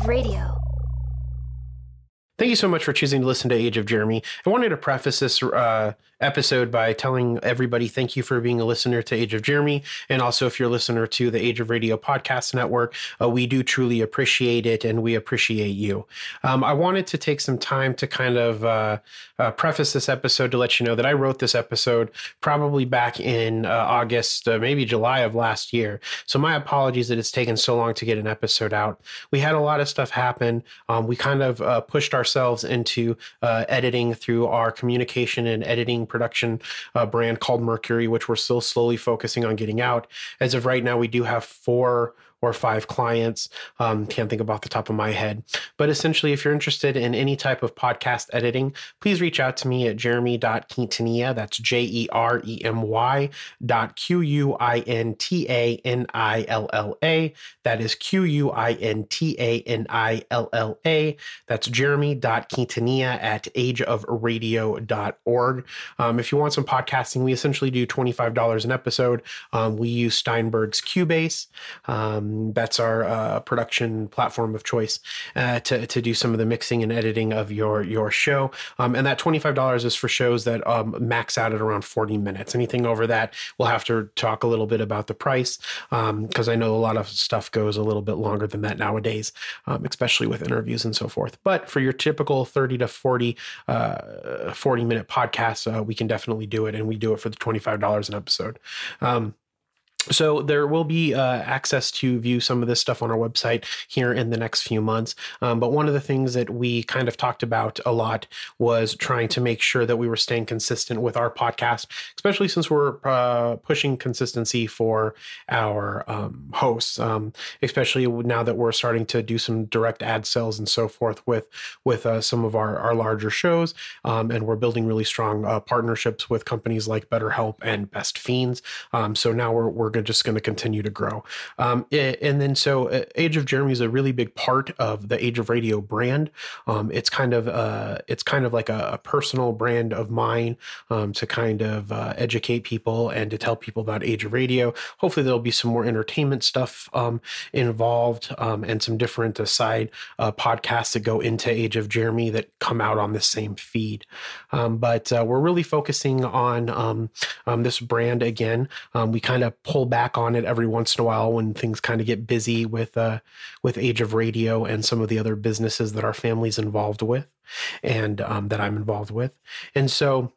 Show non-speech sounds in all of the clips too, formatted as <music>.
Radio. Thank you so much for choosing to listen to Age of Jeremy. I wanted to preface this uh, episode by telling everybody thank you for being a listener to Age of Jeremy. And also, if you're a listener to the Age of Radio Podcast Network, uh, we do truly appreciate it and we appreciate you. Um, I wanted to take some time to kind of uh, uh, preface this episode to let you know that I wrote this episode probably back in uh, August, uh, maybe July of last year. So, my apologies that it's taken so long to get an episode out. We had a lot of stuff happen. Um, we kind of uh, pushed ourselves into editing through our communication and editing production uh, brand called Mercury, which we're still slowly focusing on getting out. As of right now, we do have four or five clients. Um, can't think about the top of my head. But essentially, if you're interested in any type of podcast editing, please reach out to me at jeremy.quintanilla. That's J E R E M Y dot Q U I N T A N I L L A. That is Q U I N T A N I L L A. That's jeremy.quintanilla at ageofradio.org. Um, if you want some podcasting, we essentially do $25 an episode. Um, we use Steinberg's Cubase. Um, that's our uh, production platform of choice uh, to, to do some of the mixing and editing of your your show. Um, and that twenty five dollars is for shows that um, max out at around forty minutes. Anything over that, we'll have to talk a little bit about the price because um, I know a lot of stuff goes a little bit longer than that nowadays, um, especially with interviews and so forth. But for your typical thirty to 40, uh, 40 minute podcast, uh, we can definitely do it, and we do it for the twenty five dollars an episode. Um, so there will be uh, access to view some of this stuff on our website here in the next few months. Um, but one of the things that we kind of talked about a lot was trying to make sure that we were staying consistent with our podcast especially since we're uh, pushing consistency for our um, hosts um, especially now that we're starting to do some direct ad sales and so forth with with uh, some of our, our larger shows. Um, and we're building really strong uh, partnerships with companies like betterhelp and best fiends. Um, so now we're, we're just going to continue to grow. Um, and then so uh, Age of Jeremy is a really big part of the Age of Radio brand. Um, it's kind of uh, it's kind of like a, a personal brand of mine um, to kind of uh, educate people and to tell people about Age of Radio. Hopefully there'll be some more entertainment stuff um, involved um, and some different aside uh, podcasts that go into Age of Jeremy that come out on the same feed. Um, but uh, we're really focusing on this brand again. we kind of pull pull back on it every once in a while when things kind of get busy with uh, with Age of Radio and some of the other businesses that our family's involved with and um, that I'm involved with. And so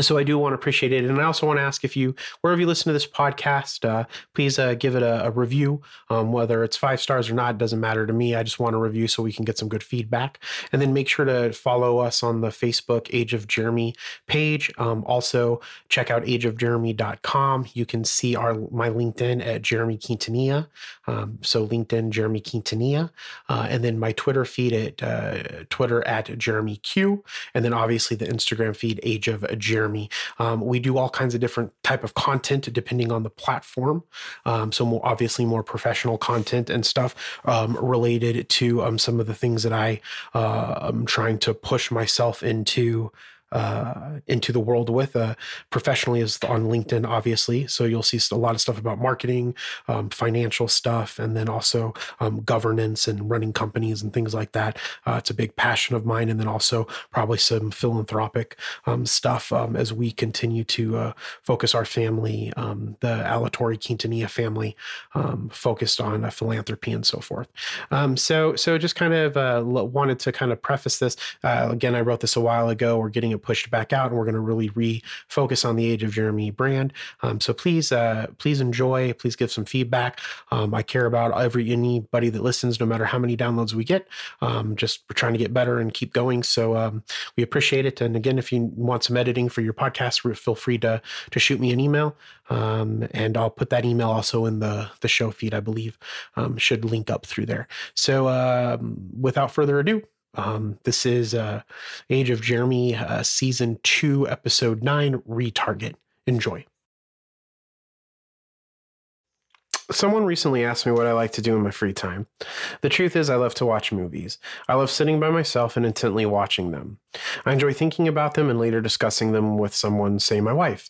so I do want to appreciate it, and I also want to ask if you, wherever you listen to this podcast, uh, please uh, give it a, a review. Um, whether it's five stars or not doesn't matter to me. I just want a review so we can get some good feedback, and then make sure to follow us on the Facebook Age of Jeremy page. Um, also, check out ageofjeremy.com. You can see our my LinkedIn at Jeremy Quintanilla. Um, so LinkedIn Jeremy Quintanilla, uh, and then my Twitter feed at uh, Twitter at Jeremy Q, and then obviously the Instagram feed Age of Jeremy. Jeremy. Um, we do all kinds of different type of content depending on the platform. Um, so more obviously more professional content and stuff um, related to um, some of the things that I uh, am trying to push myself into uh, into the world with. Uh, professionally is on LinkedIn, obviously. So you'll see a lot of stuff about marketing, um, financial stuff, and then also um, governance and running companies and things like that. Uh, it's a big passion of mine. And then also probably some philanthropic um, stuff um, as we continue to uh, focus our family, um, the Alatorre Quintanilla family, um, focused on uh, philanthropy and so forth. so, so just kind of uh, wanted to kind of preface this. again, I wrote this a while ago. We're getting it pushed back out, and we're going to really refocus on the Age of Jeremy brand. Um, so please, uh, please enjoy. Please give some feedback. Um, I care about every anybody that listens, no matter how many downloads we get. Um, just we're trying to get better and keep going. So um, we appreciate it. And again, if you want some editing for your podcast, feel free to to shoot me an email, um, and I'll put that email also in the the show feed. I believe um, should link up through there. So without further ado. Um, this is uh, Age of Jeremy, uh, season two, episode nine, Retarget. Enjoy. Someone recently asked me what I like to do in my free time. The truth is, I love to watch movies. I love sitting by myself and intently watching them. I enjoy thinking about them and later discussing them with someone, say my wife.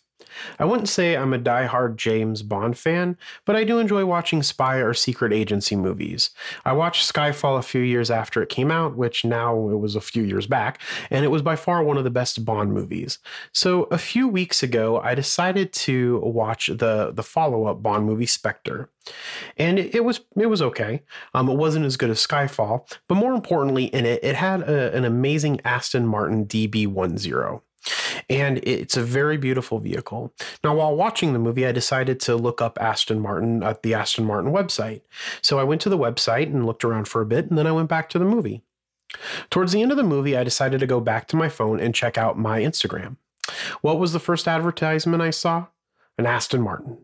I wouldn't say I'm a die-hard James Bond fan, but I do enjoy watching spy or secret agency movies. I watched Skyfall a few years after it came out, which now it was a few years back, and it was by far one of the best Bond movies. So a few weeks ago, I decided to watch the the follow-up Bond movie Spectre. And it, was it was okay. Um, it wasn't as good as Skyfall, but more importantly, in it, it had a, an amazing Aston Martin DB10 and it's a very beautiful vehicle. Now, while watching the movie, I decided to look up Aston Martin at the Aston Martin website. So I went to the website and looked around for a bit, and then I went back to the movie. Towards the end of the movie, I decided to go back to my phone and check out my Instagram. What was the first advertisement I saw? An Aston Martin.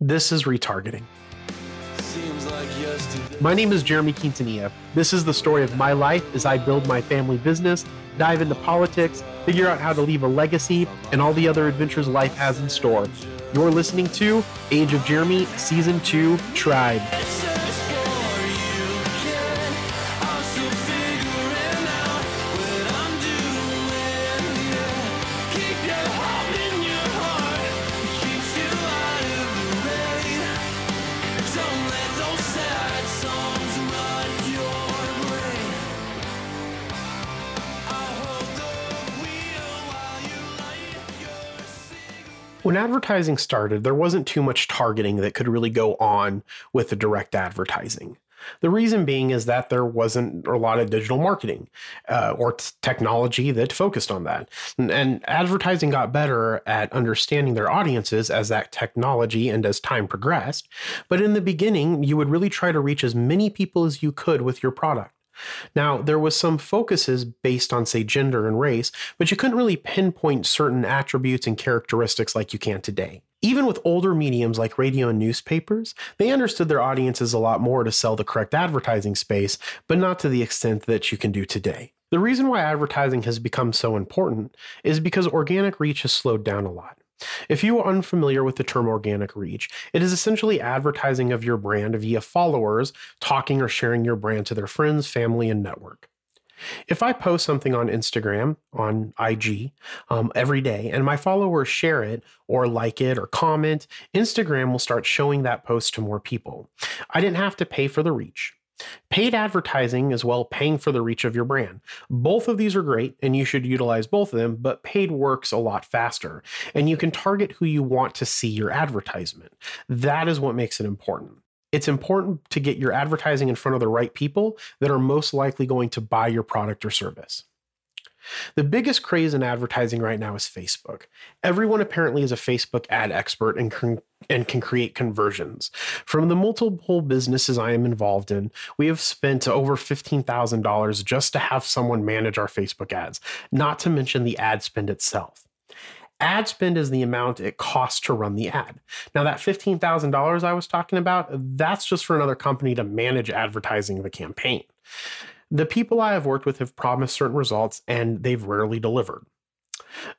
This is retargeting. My name is Jeremy Quintanilla. This is the story of my life as I build my family business, dive into politics, figure out how to leave a legacy, and all the other adventures life has in store. You're listening to Age of Jeremy Season 2 Tribe. When advertising started, there wasn't too much targeting that could really go on with the direct advertising. The reason being is that there wasn't a lot of digital marketing uh, or t- technology that focused on that. And, and, advertising got better at understanding their audiences as that technology and as time progressed. But in the beginning, you would really try to reach as many people as you could with your product. Now, there was some focuses based on, say, gender and race, but you couldn't really pinpoint certain attributes and characteristics like you can today. Even with older mediums like radio and newspapers, they understood their audiences a lot more to sell the correct advertising space, but not to the extent that you can do today. The reason why advertising has become so important is because organic reach has slowed down a lot. If you are unfamiliar with the term organic reach, it is essentially advertising of your brand via followers talking or sharing your brand to their friends, family, and network. If I post something on Instagram, on IG, um, every day, and my followers share it or like it or comment, Instagram will start showing that post to more people. I didn't have to pay for the reach. Paid advertising as well paying for the reach of your brand. Both of these are great and you should utilize both of them, but paid works a lot faster and you can target who you want to see your advertisement. That is what makes it important. It's important to get your advertising in front of the right people that are most likely going to buy your product or service. The biggest craze in advertising right now is Facebook. Everyone apparently is a Facebook ad expert and can, and can create conversions. From the multiple businesses I am involved in, we have spent over $15,000 just to have someone manage our Facebook ads, not to mention the ad spend itself. Ad spend is the amount it costs to run the ad. Now, that $15,000 I was talking about, that's just for another company to manage advertising the campaign. The people I have worked with have promised certain results and they've rarely delivered.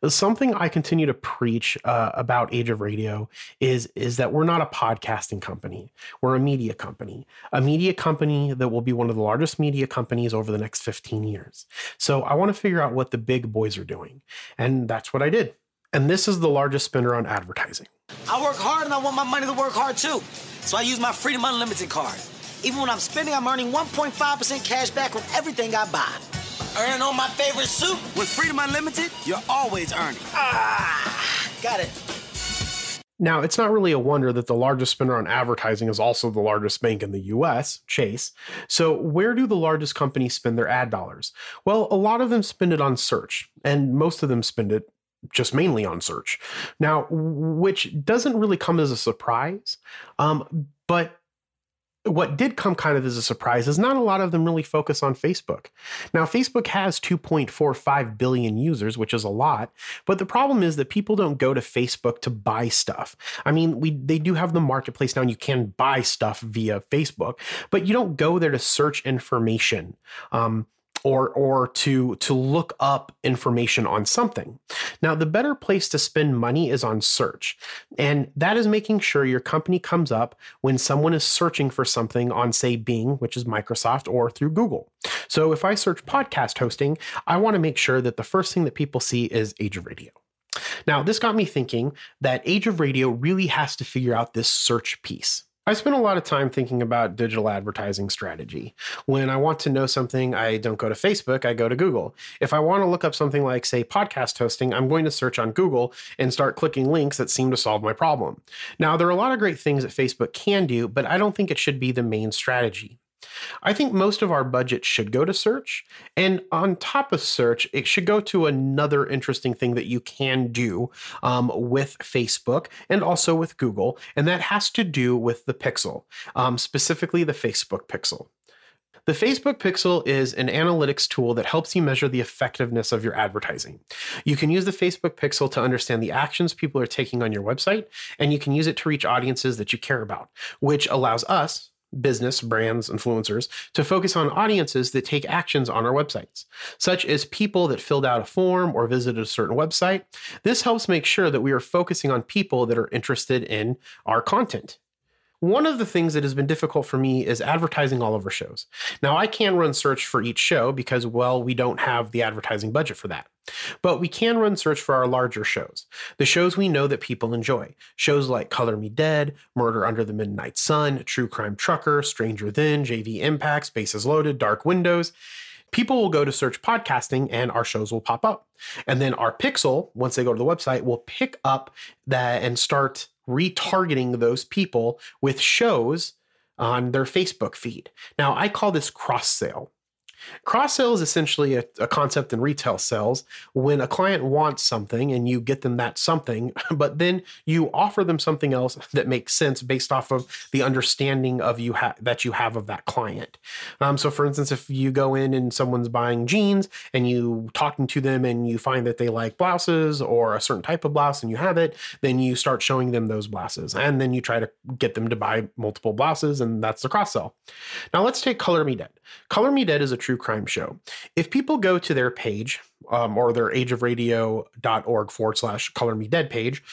Something I continue to preach uh, about Age of Radio is, is that we're not a podcasting company. We're a media company, a media company that will be one of the largest media companies over the next 15 years. So I want to figure out what the big boys are doing. And that's what I did. And this is the largest spender on advertising. I work hard and I want my money to work hard too. So I use my Freedom Unlimited card. Even when I'm spending, I'm earning 1.5% cash back on everything I buy. Earning on my favorite suit. With Freedom Unlimited, you're always earning. Ah, got it. Now, it's not really a wonder that the largest spender on advertising is also the largest bank in the US, Chase. So, where do the largest companies spend their ad dollars? Well, a lot of them spend it on search, and most of them spend it just mainly on search. Now, which doesn't really come as a surprise, um, but what did come kind of as a surprise is not a lot of them really focus on Facebook. Now, Facebook has 2.45 billion users, which is a lot, but the problem is that people don't go to Facebook to buy stuff. I mean, we they do have the marketplace now and you can buy stuff via Facebook, but you don't go there to search information. Um, or or to to look up information on something. Now, the better place to spend money is on search. And that is making sure your company comes up when someone is searching for something on say Bing, which is Microsoft or through Google. So if I search podcast hosting, I want to make sure that the first thing that people see is Age of Radio. Now, this got me thinking that Age of Radio really has to figure out this search piece. I spend a lot of time thinking about digital advertising strategy. When I want to know something, I don't go to Facebook, I go to Google. If I want to look up something like, say, podcast hosting, I'm going to search on Google and start clicking links that seem to solve my problem. Now, there are a lot of great things that Facebook can do, but I don't think it should be the main strategy. I think most of our budget should go to search. And on top of search, it should go to another interesting thing that you can do um, with Facebook and also with Google. And that has to do with the pixel, um, specifically the Facebook pixel. The Facebook Pixel is an analytics tool that helps you measure the effectiveness of your advertising. You can use the Facebook Pixel to understand the actions people are taking on your website, and you can use it to reach audiences that you care about, which allows us, business, brands, influencers to focus on audiences that take actions on our websites, such as people that filled out a form or visited a certain website. This helps make sure that we are focusing on people that are interested in our content. One of the things that has been difficult for me is advertising all of our shows. Now, I can run search for each show because, well, we don't have the advertising budget for that. But we can run search for our larger shows, the shows we know that people enjoy. Shows like Color Me Dead, Murder Under the Midnight Sun, True Crime Trucker, Stranger Than, JV Impact, Bases Loaded, Dark Windows people will go to search podcasting and our shows will pop up. And then our pixel, once they go to the website, will pick up that and start retargeting those people with shows on their Facebook feed. Now, I call this cross sale. Cross sale is essentially a, a, concept in retail sales when a client wants something and you get them that something, <laughs> but then you offer them something else <laughs> that makes sense based off of the understanding of you ha- that you have of that client. Um, so, for instance, if you go in and someone's buying jeans and you talking to them and you find that they like blouses or a certain type of blouse and you have it, then you start showing them those blouses and then you try to get them to buy multiple blouses and that's the cross sell. Now, let's take Color Me Dead. Color Me Dead is a true crime show. If people go to their page um, or their ageofradio.org forward slash color me dead page,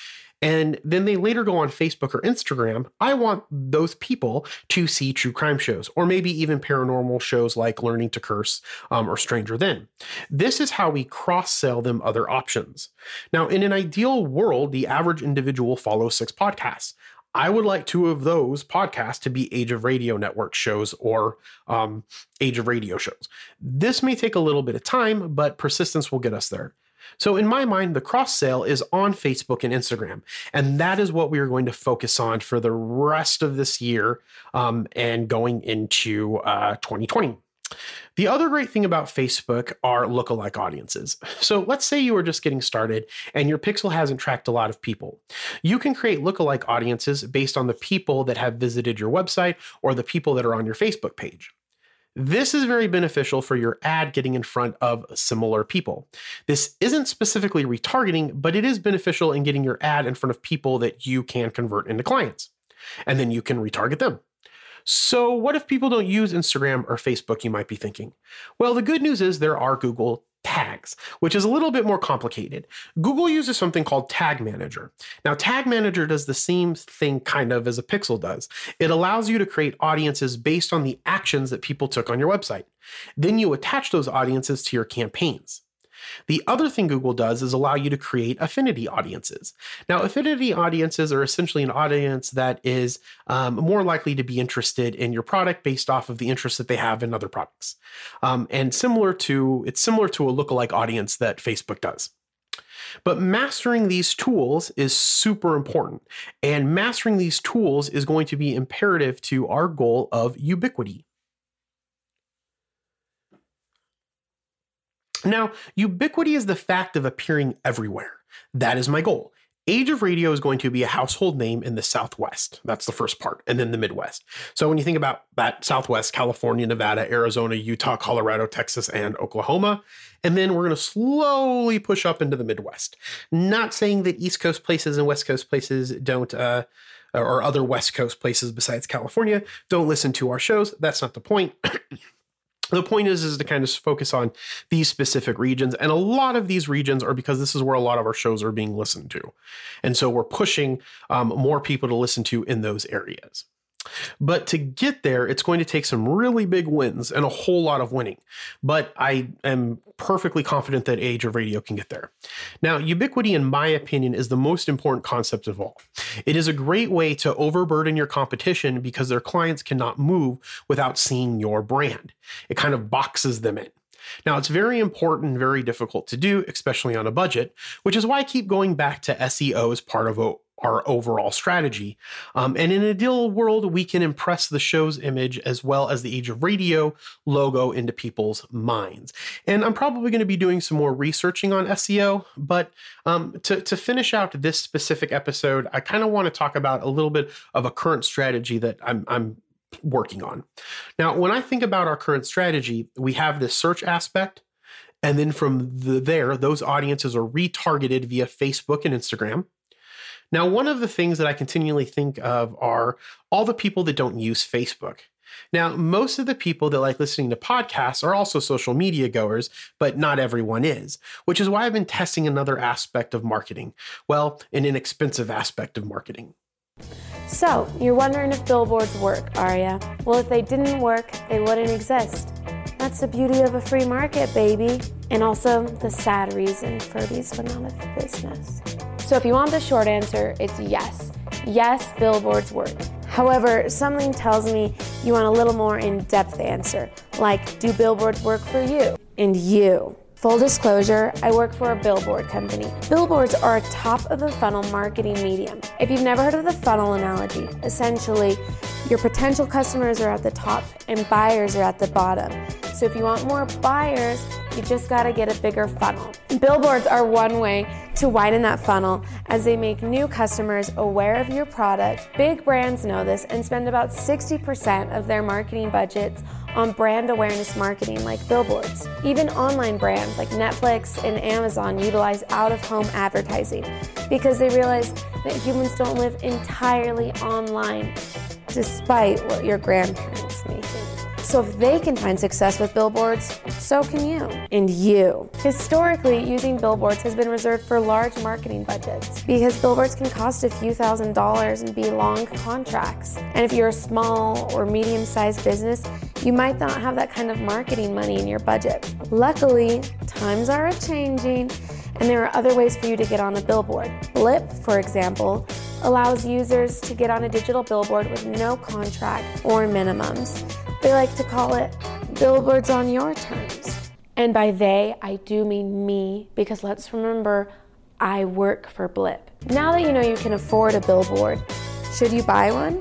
and then they later go on Facebook or Instagram, I want those people to see true crime shows or maybe even paranormal shows like Learning to Curse um, or Stranger Than. This is how we cross sell them other options. Now, in an ideal world, the average individual follows six podcasts. I would like two of those podcasts to be Age of Radio Network shows or um, Age of Radio shows. This may take a little bit of time, but persistence will get us there. So, in my mind, the cross sale is on Facebook and Instagram. And that is what we are going to focus on for the rest of this year um, and going into uh, 2020. The other great thing about Facebook are lookalike audiences. So let's say you are just getting started and your pixel hasn't tracked a lot of people. You can create lookalike audiences based on the people that have visited your website or the people that are on your Facebook page. This is very beneficial for your ad getting in front of similar people. This isn't specifically retargeting, but it is beneficial in getting your ad in front of people that you can convert into clients. And then you can retarget them. So, what if people don't use Instagram or Facebook, you might be thinking? Well, the good news is there are Google tags, which is a little bit more complicated. Google uses something called Tag Manager. Now, Tag Manager does the same thing kind of as a pixel does. It allows you to create audiences based on the actions that people took on your website. Then you attach those audiences to your campaigns. The other thing Google does is allow you to create affinity audiences. Now, affinity audiences are essentially an audience that is um, more likely to be interested in your product based off of the interest that they have in other products. Um, and similar to, it's similar to a lookalike audience that Facebook does. But mastering these tools is super important. And mastering these tools is going to be imperative to our goal of ubiquity. Now, ubiquity is the fact of appearing everywhere. That is my goal. Age of Radio is going to be a household name in the Southwest. That's the first part, and then the Midwest. So when you think about that Southwest, California, Nevada, Arizona, Utah, Colorado, Texas, and Oklahoma, and then we're going to slowly push up into the Midwest. Not saying that East Coast places and West Coast places don't, uh, or other West Coast places besides California don't listen to our shows. That's not the point. <clears throat> the point is is to kind of focus on these specific regions and a lot of these regions are because this is where a lot of our shows are being listened to. And so we're pushing um, more people to listen to in those areas but to get there, it's going to take some really big wins and a whole lot of winning. But I am perfectly confident that Age of Radio can get there. Now, ubiquity, in my opinion, is the most important concept of all. It is a great way to overburden your competition because their clients cannot move without seeing your brand. It kind of boxes them in. Now, it's very important very difficult to do, especially on a budget, which is why I keep going back to SEO as part of our overall strategy. Um, and in a deal world, we can impress the show's image as well as the Age of Radio logo into people's minds. And I'm probably going to be doing some more researching on SEO, but um, to, to finish out this specific episode, I kind of want to talk about a little bit of a current strategy that I'm, I'm working on. Now, when I think about our current strategy, we have this search aspect. And then from the, there, those audiences are retargeted via Facebook and Instagram. Now, one of the things that I continually think of are all the people that don't use Facebook. Now, most of the people that like listening to podcasts are also social media goers, but not everyone is, which is why I've been testing another aspect of marketing. Well, an inexpensive aspect of marketing. So, you're wondering if billboards work, are? Well, if they didn't work, they wouldn't exist. That's the beauty of a free market, baby. And also the sad reason Furbies went out of business. So if you want the short answer, it's yes. Yes, billboards work. However, something tells me you want a little more in depth answer, like do billboards work for you? And you. Full disclosure, I work for a billboard company. Billboards are a top of the funnel marketing medium. If you've never heard of the funnel analogy, essentially, your potential customers are at the top and buyers are at the bottom. So if you want more buyers, you just got to get a bigger funnel. Billboards are one way to widen that funnel as they make new customers aware of your product. Big brands know this and spend about 60% of their marketing budgets on brand awareness marketing like billboards. Even online brands like Netflix and Amazon utilize out of home advertising because they realize that humans don't live entirely online, despite what your grandparents. So if they can find success with billboards, so can you. And you. Historically, using billboards has been reserved for large marketing budgets because billboards can cost a few thousand dollars and be long contracts. And if you're a small or medium sized business, you might not have that kind of marketing money in your budget. Luckily, times are changing and there are other ways for you to get on a billboard. Blip, for example, allows users to get on a digital billboard with no contract or minimums. They like to call it billboards on your terms. And by they, I do mean me, because let's remember, I work for Blip. Now that you know you can afford a billboard, should you buy one?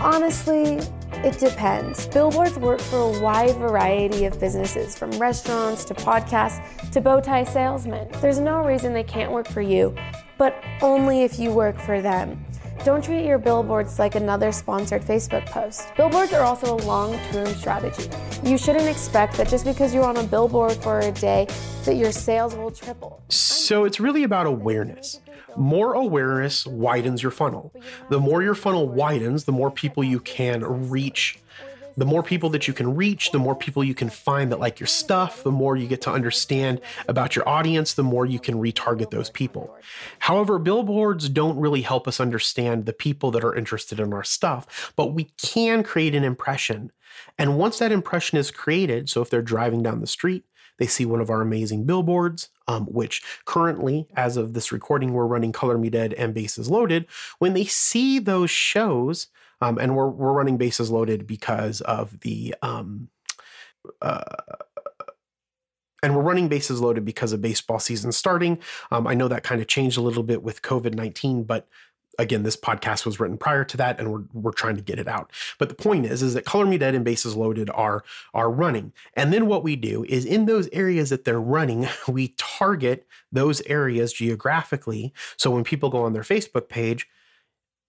Honestly, it depends. Billboards work for a wide variety of businesses, from restaurants to podcasts to bow tie salesmen. There's no reason they can't work for you, but only if you work for them. Don't treat your billboards like another sponsored Facebook post. Billboards are also a long term strategy. You shouldn't expect that just because you're on a billboard for a day, that your sales will triple. So it's really about awareness. More awareness widens your funnel. The more your funnel widens, the more people you can reach the more people that you can reach, the more people you can find that like your stuff, the more you get to understand about your audience, the more you can retarget those people. However, billboards don't really help us understand the people that are interested in our stuff, but we can create an impression. And once that impression is created, so if they're driving down the street, they see one of our amazing billboards, um, which currently, as of this recording, we're running Color Me Dead and Bases Loaded. When they see those shows, um, and we're we're running bases loaded because of the um, uh, and we're running bases loaded because of baseball season starting. Um, I know that kind of changed a little bit with COVID nineteen, but again, this podcast was written prior to that, and we're we're trying to get it out. But the point is, is that Color Me Dead and Bases Loaded are are running, and then what we do is in those areas that they're running, <laughs> we target those areas geographically. So when people go on their Facebook page,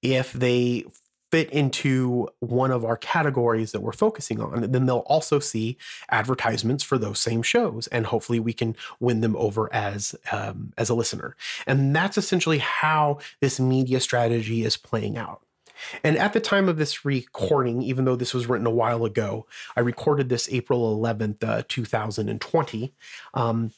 if they fit into one of our categories that we're focusing on, then they'll also see advertisements for those same shows, and hopefully we can win them over as um, as a listener. And that's essentially how this media strategy is playing out. And at the time of this recording, even though this was written a while ago, I recorded this April 11th, uh, 2020. Um,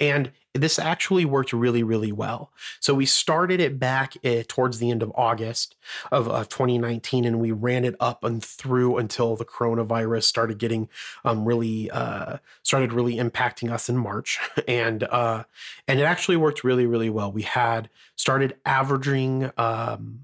and this actually worked really, really well. So we started it back uh, towards the end of August of, of 2019, and we ran it up and through until the coronavirus started getting um, really uh, started really impacting us in March, <laughs> and uh, and it actually worked really, really well. We had started averaging. Um,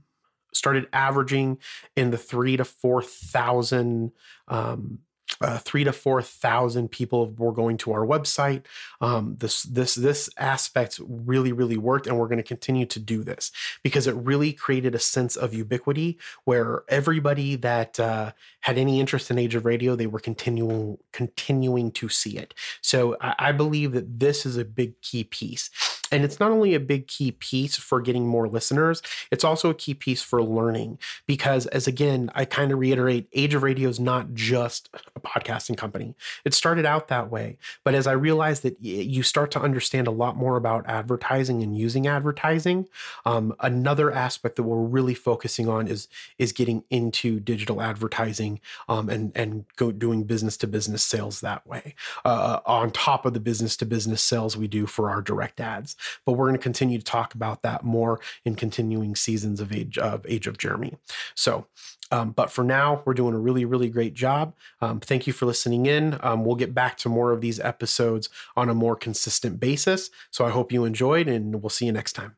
started averaging in the three to four thousand um, uh, three to four thousand people were going to our website. Um, this this this aspect really really worked, and we're going to continue to do this because it really created a sense of ubiquity where everybody that uh, had any interest in Age of Radio, they were continuing continuing to see it. So I, I believe that this is a big key piece. And it's not only a big key piece for getting more listeners, it's also a key piece for learning. Because, as again, I kind of reiterate, Age of Radio is not just a podcasting company. It started out that way. But as I realized that you start to understand a lot more about advertising and using advertising, um, another aspect that we're really focusing on is, is getting into digital advertising um, and, and go doing business to business sales that way, uh, on top of the business to business sales we do for our direct ads. But we're going to continue to talk about that more in continuing seasons of Age of Age of Jeremy. So, um, but for now, we're doing a really, really great job. Um, thank you for listening in. Um, we'll get back to more of these episodes on a more consistent basis. So I hope you enjoyed, and we'll see you next time.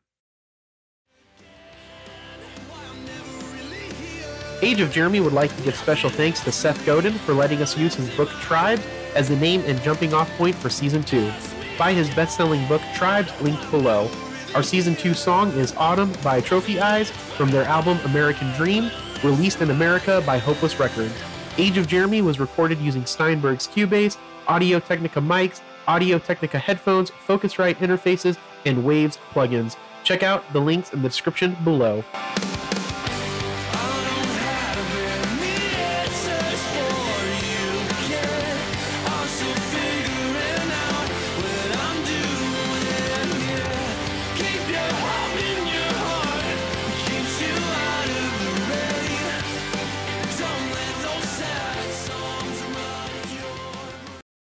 Age of Jeremy would like to give special thanks to Seth Godin for letting us use his book Tribe as the name and jumping off point for season two. Buy his best selling book Tribes linked below. Our season two song is Autumn by Trophy Eyes from their album American Dream, released in America by Hopeless Records. Age of Jeremy was recorded using Steinberg's Cubase, Audio Technica mics, Audio Technica headphones, Focusrite interfaces, and Waves plugins. Check out the links in the description below.